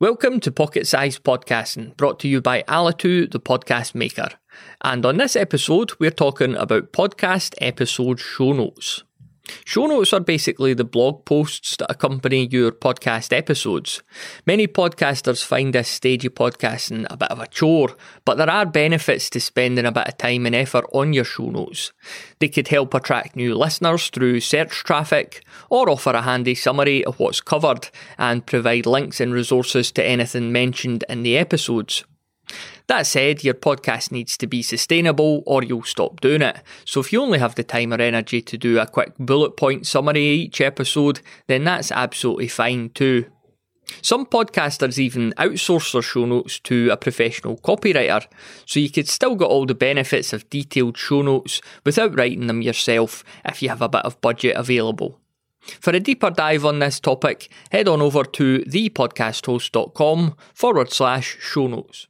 Welcome to Pocket Size Podcasting, brought to you by Alitu, the podcast maker. And on this episode, we're talking about podcast episode show notes. Show notes are basically the blog posts that accompany your podcast episodes. Many podcasters find this stage of podcasting a bit of a chore, but there are benefits to spending a bit of time and effort on your show notes. They could help attract new listeners through search traffic, or offer a handy summary of what's covered and provide links and resources to anything mentioned in the episodes. That said, your podcast needs to be sustainable or you'll stop doing it. So if you only have the time or energy to do a quick bullet point summary each episode, then that's absolutely fine too. Some podcasters even outsource their show notes to a professional copywriter, so you could still get all the benefits of detailed show notes without writing them yourself if you have a bit of budget available. For a deeper dive on this topic, head on over to thepodcasthost.com forward slash show notes.